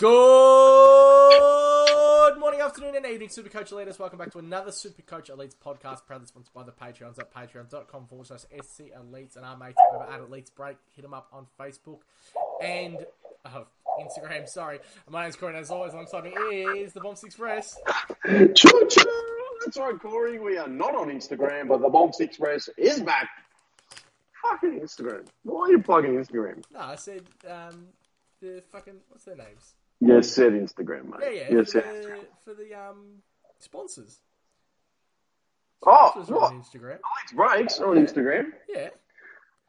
Good morning, afternoon, and evening, Supercoach Elites. Welcome back to another Supercoach Elites podcast, proudly sponsored by the Patreons at patreon.com forward slash SC Elites and our mates over at Elites Break. Hit them up on Facebook and oh, Instagram. Sorry. My name's Corey, and as always, alongside me is the Bombs Express. Choo choo! That's right, Corey. We are not on Instagram, but the Bombs Express is back. Fucking Instagram. Why are you plugging Instagram? No, I said um, the fucking, what's their names? You said Instagram, mate. Yeah, yeah, You for, the, Instagram. for the um, sponsors. Oh, Sponsors are what? on Instagram. Elites Breaks on Instagram. Yeah.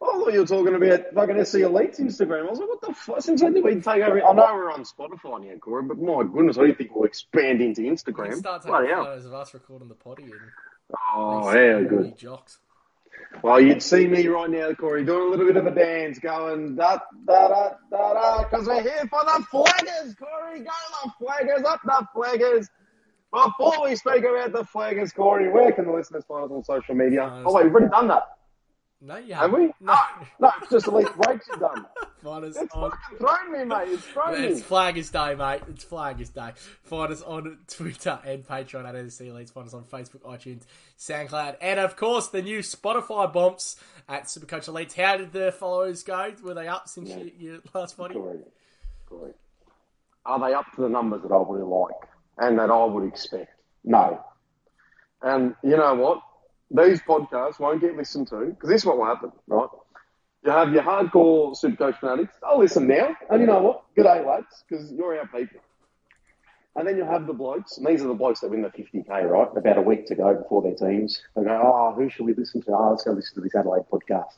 I thought you were talking about fucking SC Elites Instagram. I was like, what the fuck? Since when did we take over? I know we're on Spotify now, Corey, but my goodness, I didn't think we'll expand into We Instagram. can start taking Bloody hell. photos of us recording the potty and Oh, yeah, good. jocks. Well, you'd see me right now, Corey, doing a little bit of a dance, going da da da da da, because we're here for the flaggers, Corey. Go the flaggers, up the flaggers. Before we speak about the flaggers, Corey, where can the listeners find us on social media? Oh wait, we've already done that, No, you have haven't. we? No. Ah, no, it's just elite breaks done. Find us It's on. fucking thrown me, mate. It's thrown It's me. Flaggers Day, mate. It's Flaggers Day. Find us on Twitter and Patreon at NSC Elites. Find us on Facebook, iTunes, SoundCloud, and of course the new Spotify bumps at Supercoach Elites. How did the followers go? Were they up since your, your last body? Corey, Corey, are they up to the numbers that I would like and that I would expect? No. And you know what? These podcasts won't get listened to because this is what will happen, right? You have your hardcore Supercoach fanatics. I'll listen now. And you know what? Good day, lads, because you're our people. And then you'll have the blokes, and these are the blokes that win the 50k, right? About a week to go before their teams. They go, oh, who should we listen to? Oh, let's go listen to this Adelaide podcast.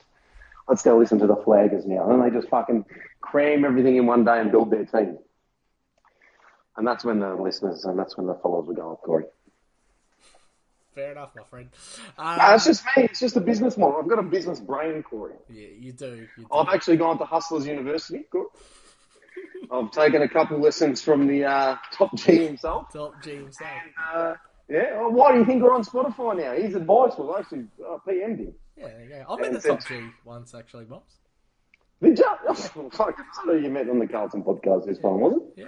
Let's go listen to the Flaggers now. And they just fucking cram everything in one day and build their team. And that's when the listeners and that's when the followers will go up, Corey. Fair enough, my friend. No, it's just me. It's just a business model. I've got a business brain, Corey. yeah, you do. You do. I've actually gone to Hustlers University, Corey. I've taken a couple lessons from the uh, top G himself. Top G himself. Uh, yeah, well, why do you think we're on Spotify now? His advice was actually uh, PM'd him. Yeah, there you go. I've been Yeah, the top G once, actually, Bobs. Did you? Oh, fuck, I know you met on the Carlton podcast this time, was it? Yeah,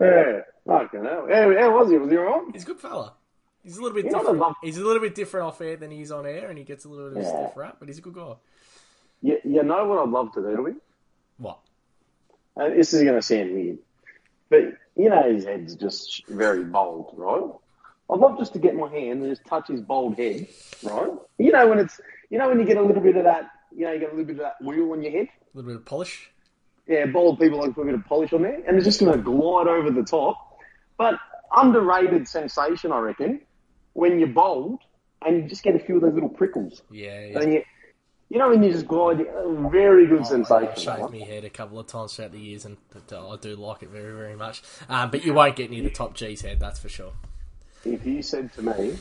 yeah. Yeah. Okay, now. How, how was he? Was he alright? He's a good fella. He's a little bit You know what I different. love- He's a little bit different off air than he is on air, and he gets a little bit of a Yeah. stiff rap, but he's a good guy. You, you know what I'd love to do to him? What? And this is going to sound weird, but you know his head's just very bold, right? I'd love just to get my hand and just touch his bald head, right? You know when it's, you know when you get a little bit of that, you know you get a little bit of that wheel on your head. A little bit of polish. Yeah, bald people like to put a bit of polish on there, and it's just going to glide over the top. But underrated sensation, I reckon, when you're bald and you just get a few of those little prickles, Yeah, and you, you know, when you just glide, very good I've sensation. shaved right? my head a couple of times throughout the years, and I do like it very, very much. Um, but you won't get near the top G's head, that's for sure. If you said to me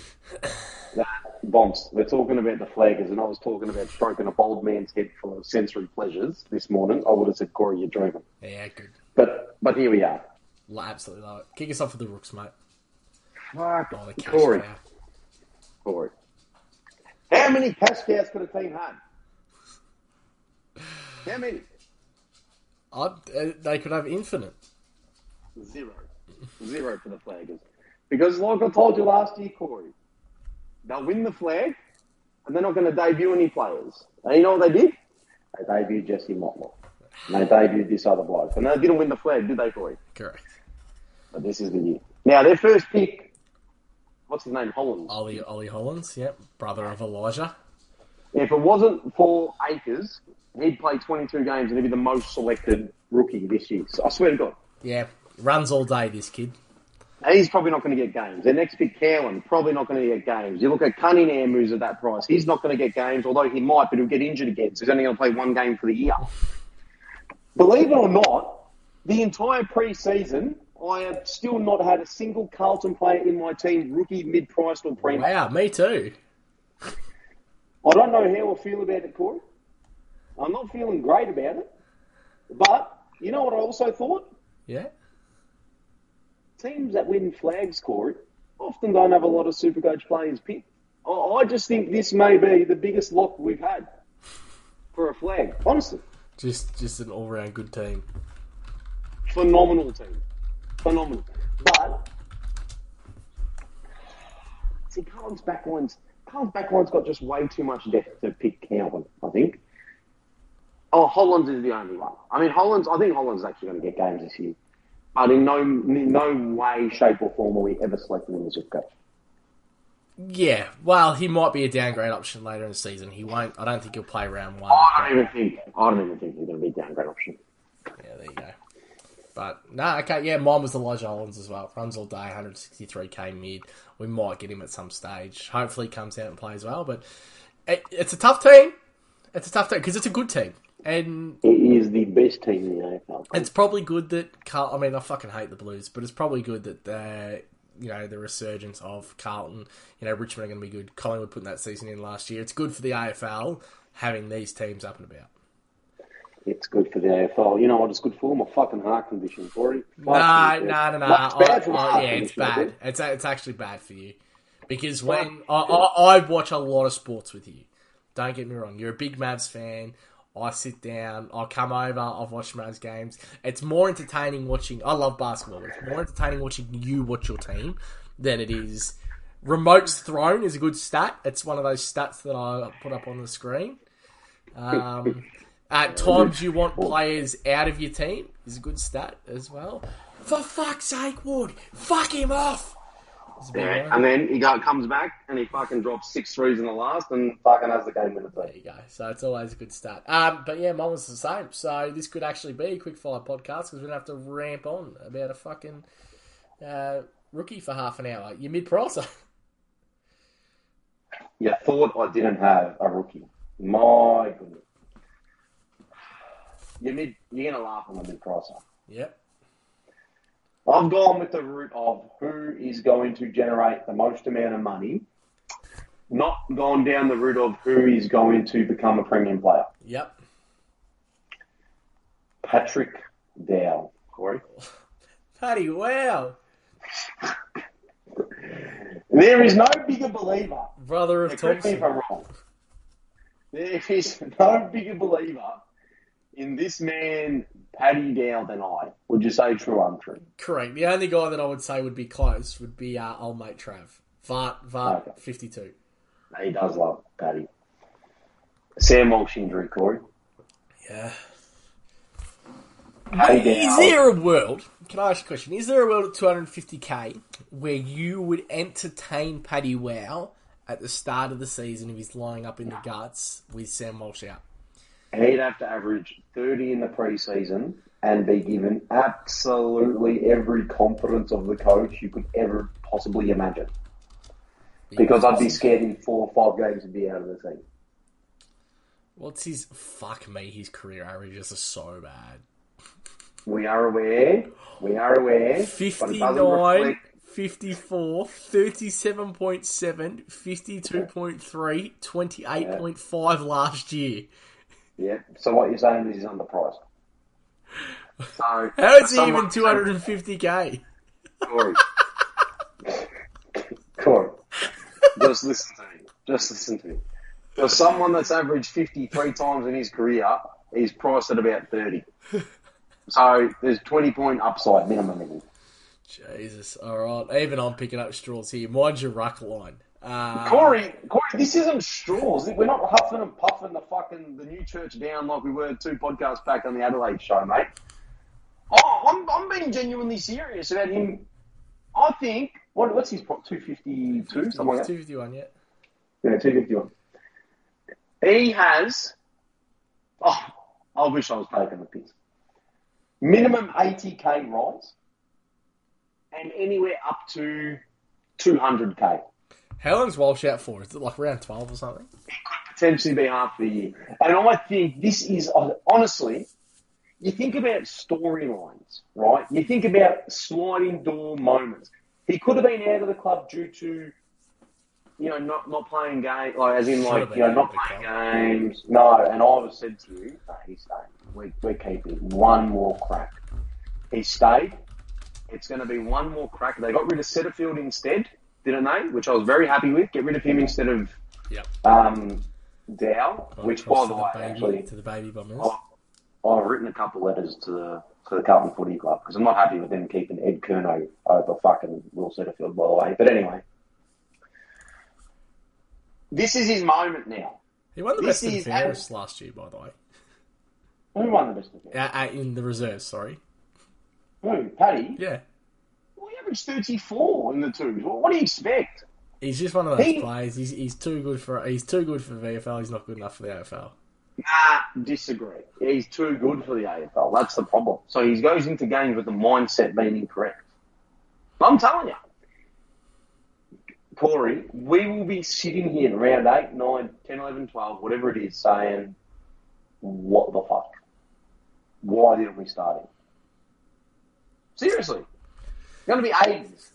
that, Bombs, we're talking about the flaggers, and I was talking about stroking a bold man's head for sensory pleasures this morning, I would have said, Corey, you're dreaming. Yeah, good. But but here we are. Absolutely love it. Kick us off with the rooks, mate. Fuck, the cash Corey, cow. Corey. How many cash cows could a team have? How many? I'd, uh, they could have infinite. Zero. Zero for the flaggers. Because, like I told you last year, Corey, they'll win the flag and they're not going to debut any players. And you know what they did? They debuted Jesse Motlop. And they debuted this other bloke. And they didn't win the flag, did they, Corey? Correct. But this is the year. Now, their first pick, what's his name? Holland. Ollie, Ollie Hollands, yep, brother of Elijah. If it wasn't for Acres, he'd play 22 games and he'd be the most selected rookie this year. So I swear to God. Yeah, runs all day, this kid. He's probably not going to get games. Their next big Cowan, probably not going to get games. You look at Cunningham, who's at that price. He's not going to get games, although he might, but he'll get injured again. So he's only going to play one game for the year. Believe it or not, the entire pre-season, I have still not had a single Carlton player in my team, rookie, mid-priced, or premium. Wow, me too. I don't know how I feel about it, Corey. I'm not feeling great about it. But you know what I also thought? Yeah. Teams that win flags, Corey, often don't have a lot of Supercoach players picked. I, I just think this may be the biggest lock we've had for a flag. Honestly, Just just an all round good team. phenomenal team. Phenomenal. But see, Carlton's backline's Carlton's backline's got just way too much depth to pick Cowan. I think. Oh, Hollands is the only one. I mean, Hollands. I think Hollands is actually going to get games this year, but in no in no way, shape, or form will we ever select him as a coach. Yeah, well, he might be a downgrade option later in the season. He won't. I don't think he'll play round one. I don't even think. I don't even think he's going to be a downgrade option. Yeah, there you go. But no, okay, yeah, mine was Elijah Hollands as well. Runs all day, 163k mid. We might get him at some stage. Hopefully, he comes out and plays well. But it, it's a tough team. It's a tough team because it's a good team, and It is the best team in the AFL. it's probably good that Carl. I mean, I fucking hate the Blues, but it's probably good that the you know the resurgence of Carlton. You know, Richmond are going to be good. Collingwood putting that season in last year. It's good for the AFL having these teams up and about. It's good for the AFL. You know what it's good for? My fucking heart condition, Corey. No, no, no, no. It's bad for I- I- yeah, it's bad. It's it's actually bad for you because when I, I, I watch a lot of sports with you. Don't get me wrong. You're a big Mavs fan. I sit down. I come over. I've watched Mavs games. It's more entertaining watching. I love basketball. It's more entertaining watching you watch your team than it is. Remotes thrown is a good stat. It's one of those stats that I put up on the screen. Um, at times, you want players out of your team is a good stat as well. For fuck's sake, Wood, fuck him off. It's a big Yeah, and then he go, comes back and he fucking drops six threes in the last and fucking has the game winner. The there you go. So it's always a good start. Um, but yeah, mine was the same. So this could actually be a quick fire podcast because we don't have to ramp on about a fucking uh, rookie for half an hour. You're mid pricer. You thought I didn't have a rookie. My goodness. You're, mid, you're going to laugh on the mid pricer. yep. I've gone with the route of who is going to generate the most amount of money, not gone down the route of who is going to become a premium player. Yep. Patrick Dow, Corey. Paddy, wow. There is no bigger believer. Brother of Correct me if I'm wrong. There is no bigger believer in this man, Paddy Dow, than I. Would you say true or untrue? Correct. The only guy that I would say would be close would be our old mate Trav. Vart, Vart, Okay. 52. He does love Paddy. Sam Walsh injury, Corey. Yeah. Paddy Is there a world? Can I ask a question? Is there a world at 250k where you would entertain Paddy Wow at the start of the season if he's lining up in the guts with Sam Walsh out? He'd have to average 30 in the preseason and be given absolutely every confidence of the coach you could ever possibly imagine. Because I'd be scared in four or five games to be out of the team. What's his fuck me? His career averages are so bad. We are aware. We are aware. But 59, 54, 37.7, 52.3, 28.5 last year. Yeah. So what you're saying is he's underpriced. So How is he even 250k? Corey. Corey. Just listen to me. Just listen to me. For someone that's averaged 53 times in his career, he's priced at about 30. So there's 20 point upside minimum. Jesus, alright. Even I'm picking up straws here. Mine's your ruck line. Uh, Corey, Corey, this isn't straws. We're not huffing and puffing the fucking the new church down like we were two podcasts back on the Adelaide show, mate. Oh, I'm, I'm being genuinely serious about him. I think what, what's his prop? Two fifty two, something like that. 251, yeah. Yeah, two fifty one. He has. Oh, I wish I was taking the piss. Minimum eighty k rise, and anywhere up to two hundred k. How long's Walsh out for? Is it like round 12 or something? It could potentially be half the year. And I think this is uh, honestly, you think about storylines, right? You think about sliding door moments. He could have been out of the club due to, you know, not not playing games, like as in like you know not playing games. No, and I was said to you, no, he's staying. We we're keeping one more crack. He stayed. It's going to be one more crack. They got rid of Setterfield instead, didn't they? Which I was very happy with. Get rid of him instead of Yep. um, Dow, which by the way, baby, actually, to the baby bombers. I- I've written a couple letters to the to the Carlton Footy Club because I'm not happy with them keeping Ed Curnow over fucking Will Setterfield, by the way. But anyway, this is his moment now. He won the This best in is- fairness last year, by the way. Who won the best of it? Uh, uh, in the reserves, sorry. Who? Paddy? Yeah. Well, averaged 34 in the twos. What, what do you expect? He's just one of those He- players. He's, he's too good for he's too good for VFL. He's not good enough for the AFL. Nah, disagree. He's too good for the AFL. That's the problem. So he goes into games with the mindset being incorrect. I'm telling you, Corey, we will be sitting here in round 8, 9, 10, 11, 12, whatever it is, saying, what the fuck? Why didn't we start him? Seriously. Going to be ages.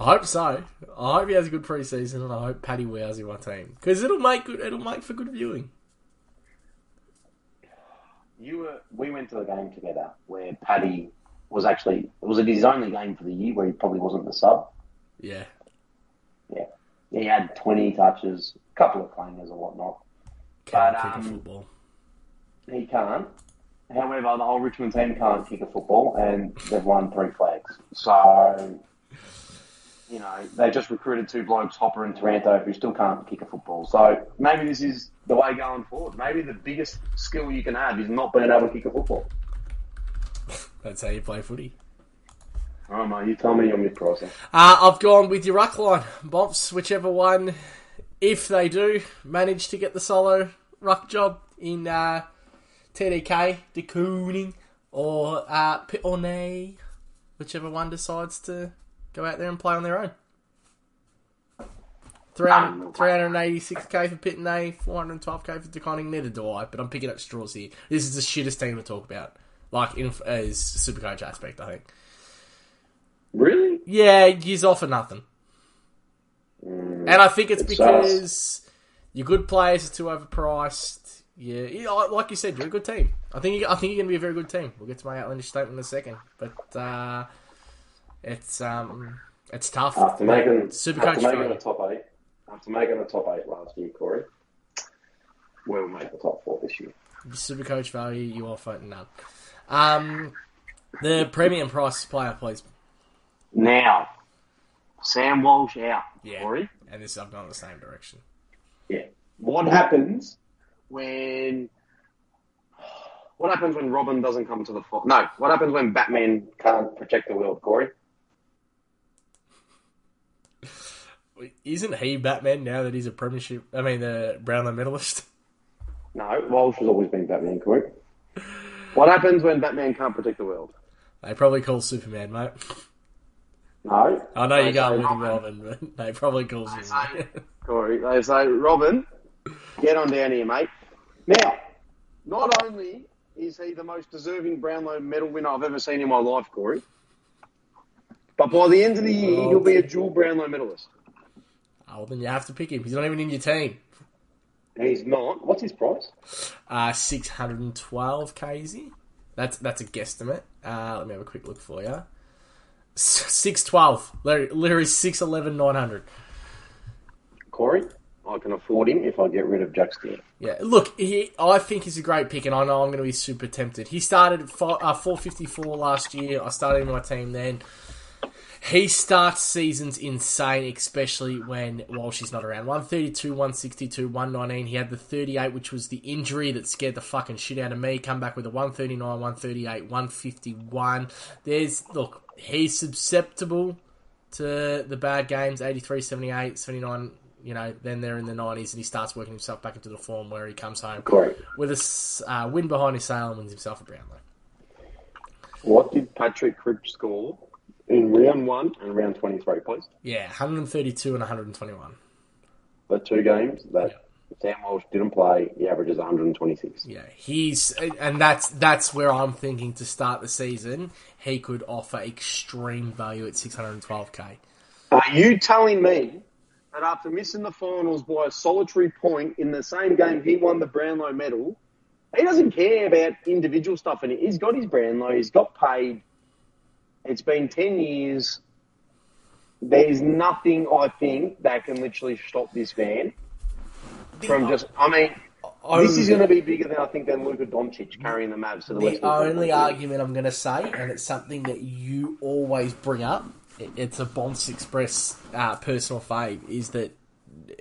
I hope so. I hope he has a good preseason, and I hope Paddy wows in my team because it'll make good. It'll make for good viewing. You were, we went to a game together where Paddy was actually, it was it his only game for the year where he probably wasn't the sub? Yeah, Yeah. He had 20 touches, a couple of clangers or whatnot. can't But, kick a um, football. He can't. However, the whole Richmond team can't kick a football and they've won three flags. So, you know, they just recruited two blokes, Hopper and Taranto, who still can't kick a football. So maybe this is the way going forward. Maybe the biggest skill you can have is not being able to kick a football. That's how you play footy. Right, mate, you tell me your mid pricer. Uh, I've gone with your ruck line, Bumps, whichever one, if they do manage to get the solo ruck job in uh, TDK, De Koning, or uh, Pittonet, whichever one decides to go out there and play on their own. 300, 386k for Pittonet, 412k for De Koning, neither do I, but I'm picking up straws here. This is the shittest team to talk about. Like, in, as Supercoach aspect, I think. Really? Yeah, he's off for nothing. And I think it's It's because your good players are too overpriced. Yeah, like you said, you're a good team. I think you, I think you're going to be a very good team. We'll get to my outlandish statement in a second, but uh, it's um, it's tough. After making, Supercoach after making the top eight, after making the top eight last year, Corey, we'll make the top four this year. Super coach value, you offer none. Um, the premium price player, please. Now, Sam Walsh out, Yeah, Corey. and this I've gone the same direction. Yeah. What happens when? What happens when Robin doesn't come to the fore? No. What happens when Batman can't protect the world, Corey? Isn't he Batman now that he's a premiership? I mean, the Brownlow medalist. No. Walsh has always been Batman, Corey. What happens when Batman can't protect the world? They probably call Superman, mate. No. I know you They go with Robin. Robin, but they probably call Superman. Corey, they say, Robin, get on down here, mate. Now, not only is he the most deserving Brownlow medal winner I've ever seen in my life, Corey, but by the end of the year, he'll be a dual Brownlow medalist. oh, then you have to pick him. He's not even in your team. He's not. What's his price? Uh, 612 kz. That's that's a guesstimate. Uh, let me have a quick look for you. 612. Literally, literally 611 900. Corey, afford him if I get rid of Steele. Yeah, look, he, I think he's a great pick, and I know I'm going to be super tempted. He started at fi- uh, 454 last year. I started in my team then. He starts seasons insane, especially when Walsh is not around. 132, 162, 119. He had the 38, which was the injury that scared the fucking shit out of me. Come back with a 139, 138, 151. There's, look, he's susceptible to the bad games 83, 78, 79. You know, then they're in the 90s, and he starts working himself back into the form where he comes home Corey, with a uh, win behind his sail and wins himself a Brownlow. what did Patrick Cripps score in round one and round 23, please? Yeah, 132 and 121. The two games that Sam Walsh didn't play, he averages 126. Yeah, he's and that's that's where I'm thinking to start the season. He could offer extreme value at 612k. Are you telling me that after missing the finals by a solitary point in the same game he won the Brownlow medal, he doesn't care about individual stuff and he's got his Brownlow, he's got paid. It's been 10 years. There's nothing, I think, that can literally stop this man from just, I mean, This is going to be bigger than I think than Luka Doncic carrying the Mavs to the, The Western only Conference. argument I'm going to say, and it's something that you always bring up, it's a Bombs Express uh, personal fave, is that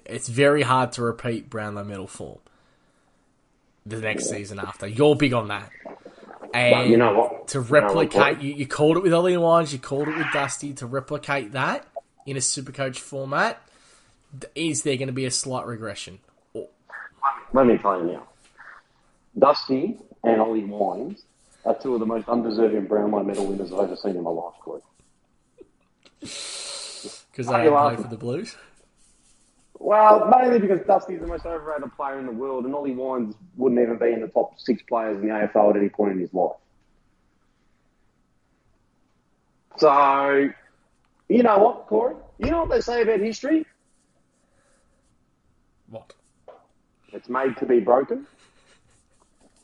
it's very hard to repeat Brownlow medal form the next season after. You're big on that. And But you know what? to You know replicate, you, you called it with Ollie Wines, you called it with Dusty, to replicate that in a Supercoach format, is there going to be a slight regression? Or- Let me tell you now. Dusty and Ollie Wines are two of the most undeserving Brownlow medal winners I've ever seen in my life, Corey. Because they don't play for the Blues? Well, mainly because Dusty's the most overrated player in the world, and Ollie Wines wouldn't even be in the top six players in the AFL at any point in his life. So, you know what, Corey? You know what they say about history? What? It's made to be broken.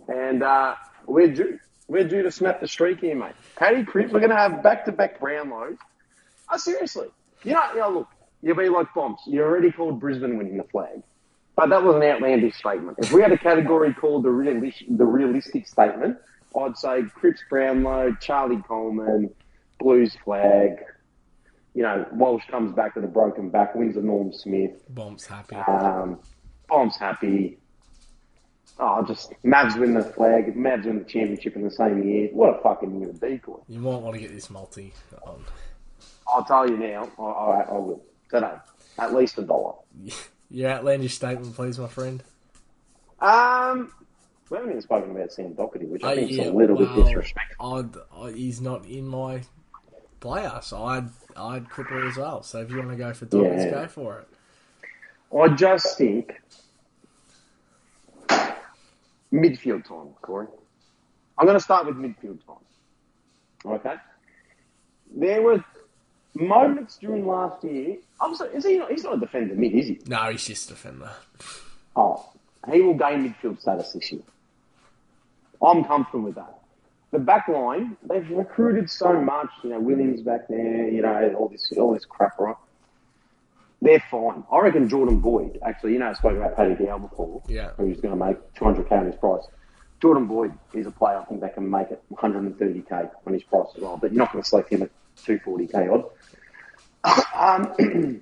And uh, we're due. We're due to snap the streak here, mate. Paddy Cripps, we're going to have back-to-back Brownlows. Oh, seriously. You know, you know, look, you'll be like bombs. You already called Brisbane winning the flag. But that was an outlandish statement. If we had a category called the, realistic, the realistic statement, I'd say Cripps Brownlow, Charlie Coleman, Blues flag. You know, Walsh comes back with a broken back, wins the Norm Smith. Bombs happy. Um, Bomb's happy. Oh, just Mavs win the flag. Mavs win the championship in the same year. What a fucking year of decoy. You might want to get this multi on. I'll tell you now. I, I, I will today. At least a dollar. Your outlandish statement, please, my friend. Um, we haven't even spoken about Sam Docherty, which I Oh, think is a little well, bit disrespectful. I'd, I, he's not in my player, so I'd I'd cripple as well. So if you want to go for Dockers, Yeah. go for it. I just think midfield time, Corey. I'm going to start with midfield time. Okay. There were moments during last year. I'm sorry, is he not? He's not a defender mid, is he? No, he's just a defender. Oh, he will gain midfield status this year. I'm comfortable with that. The back line, they've recruited so much. You know, Williams back there. You know, all this, all this crap, right? They're fine. I reckon Jordan Boyd. Actually, you know, I spoke about Paddy Dow before. Yeah. Who's going to make 200k on his price? Jordan Boyd is a player I think that can make it 130k on his price as well. But you're not going to select him at 240k odd. um,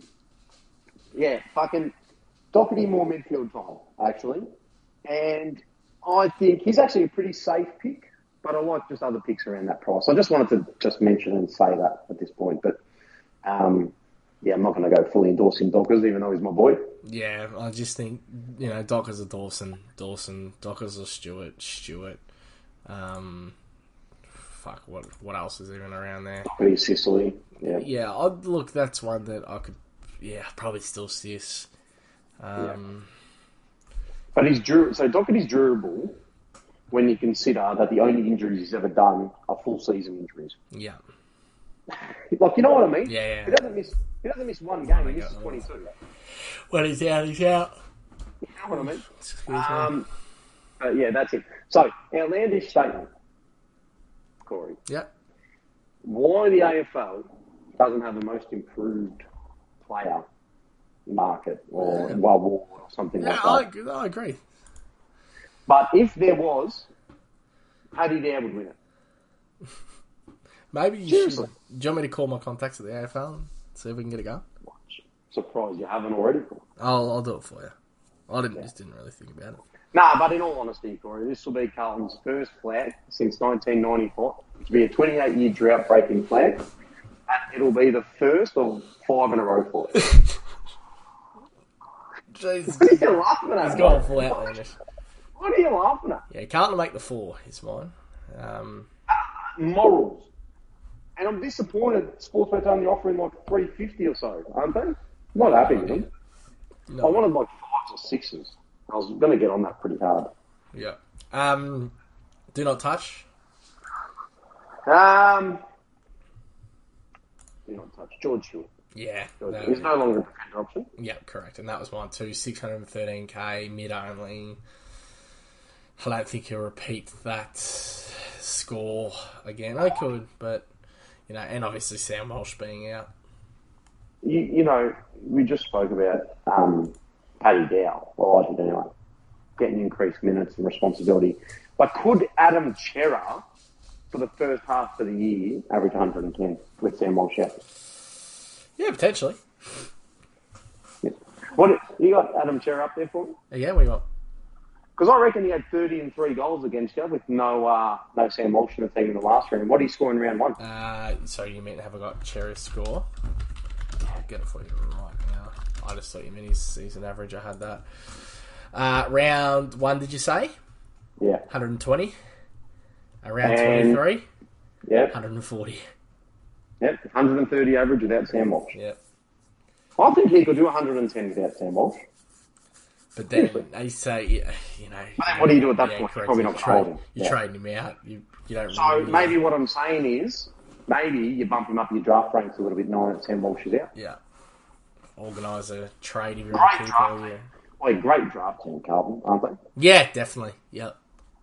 yeah, fucking Docherty more midfield time, actually. And I think he's actually a pretty safe pick, but I like just other picks around that price. I just wanted to just mention and say that at this point. But um, yeah, I'm not going to go fully endorsing Dockers, even though he's my boy. Yeah, I just think you know Dockers are Dawson, Dawson, Dockers are Stewart, Stewart. Um, fuck, what what else is even around there? Docherty, Sicily. Yeah. Yeah, I'd, look, that's one that I could. Yeah, probably still sis. Um, But he's dur- so Docherty's durable when you consider that the only injuries he's ever done are full season injuries. yeah. Like you know what I mean? Yeah, yeah. He doesn't miss. He doesn't miss one game. He misses 22. When he's out, he's out. You know what I mean? Um, but yeah, that's it. So, outlandish statement, Corey. yep. Why the AFL doesn't have a most improved player market or Yeah. or something Yeah, like that. I, I agree. But if there was, Paddy Dow would win it. Maybe you Seriously. should. Do you want me to call my contacts at the AFL and see if we can get it going? Surprised you haven't already. I'll, I'll do it for you. I didn't just didn't really think about it. Nah, but in all honesty, Corey, this will be Carlton's first flag since 1994. It'll be a 28 year drought breaking flag. And it'll be the first of five in a row for it. Jesus, What are you laughing at? he's going mate? full outlandish. What are you laughing at? Yeah, Carlton make the four is mine. Um, Morals. And I'm disappointed Sportsbet's only offering like 350 or so, aren't they? Not happy with them. I no, wanted like fives or sixes. I was going to get on that pretty hard. yeah. Um, do not touch. Um, do not touch George Stewart. Yeah, George. no, He's no longer a defender option. yeah, correct. And that was mine too. Six hundred and thirteen k mid only. I don't think he'll repeat that score again. I could, but you know, and obviously Sam Walsh being out. You, you know, we just spoke about um, Paddy Dow. Well, I did anyway. getting increased minutes and responsibility. But could Adam Cerra, for the first half of the year, average 110 with Sam Walsh out? Yeah, potentially. Yeah. What you got Adam Cerra up there for me? Yeah, what do you want? Because I reckon he had 30 and three goals against you with no uh, no Sam Walsh in the team in the last round. What did he score in round one? Uh, so you meant have I got Cherry's score? I'll get it for you right now. I just thought you meant his season average. I had that. Uh, round one, did you say? Yeah. 120. Around And- 23, Yeah. 140. Yep. 130 average without Sam Walsh. Yep. I think he could do 110 without Sam Walsh. But then Seriously. they say, you know. What do you do at that yeah, point? correct. Probably not trade- him. You're Yeah. trading him out. You, you don't So really, maybe what I'm saying is, maybe you bump him up your draft ranks a little bit knowing that Sam Walsh is out. Yeah. Organise a trade if you're Great a keeper. draft. Yeah. A great draft team, Carlton, aren't they? yeah, definitely. Yeah.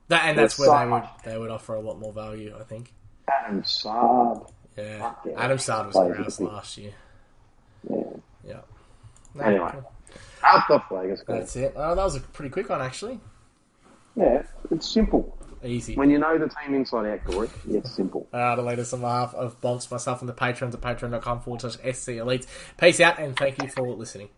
That, and that's There's where they would they would offer a lot more value, I think. Adam Saad. Yeah. Yeah. Adam Saad was grouse last year. Yeah. Yeah. No, Anyway. cool. Out the flag, it's. That's it. Oh, that was a pretty quick one, actually. Yeah, it's simple. Easy. When you know the team inside out, Corey, it's simple. Uh, the latest on behalf of Bonks, myself, and the patrons at patreon.com forward slash SC Elites. Peace out and thank you for listening.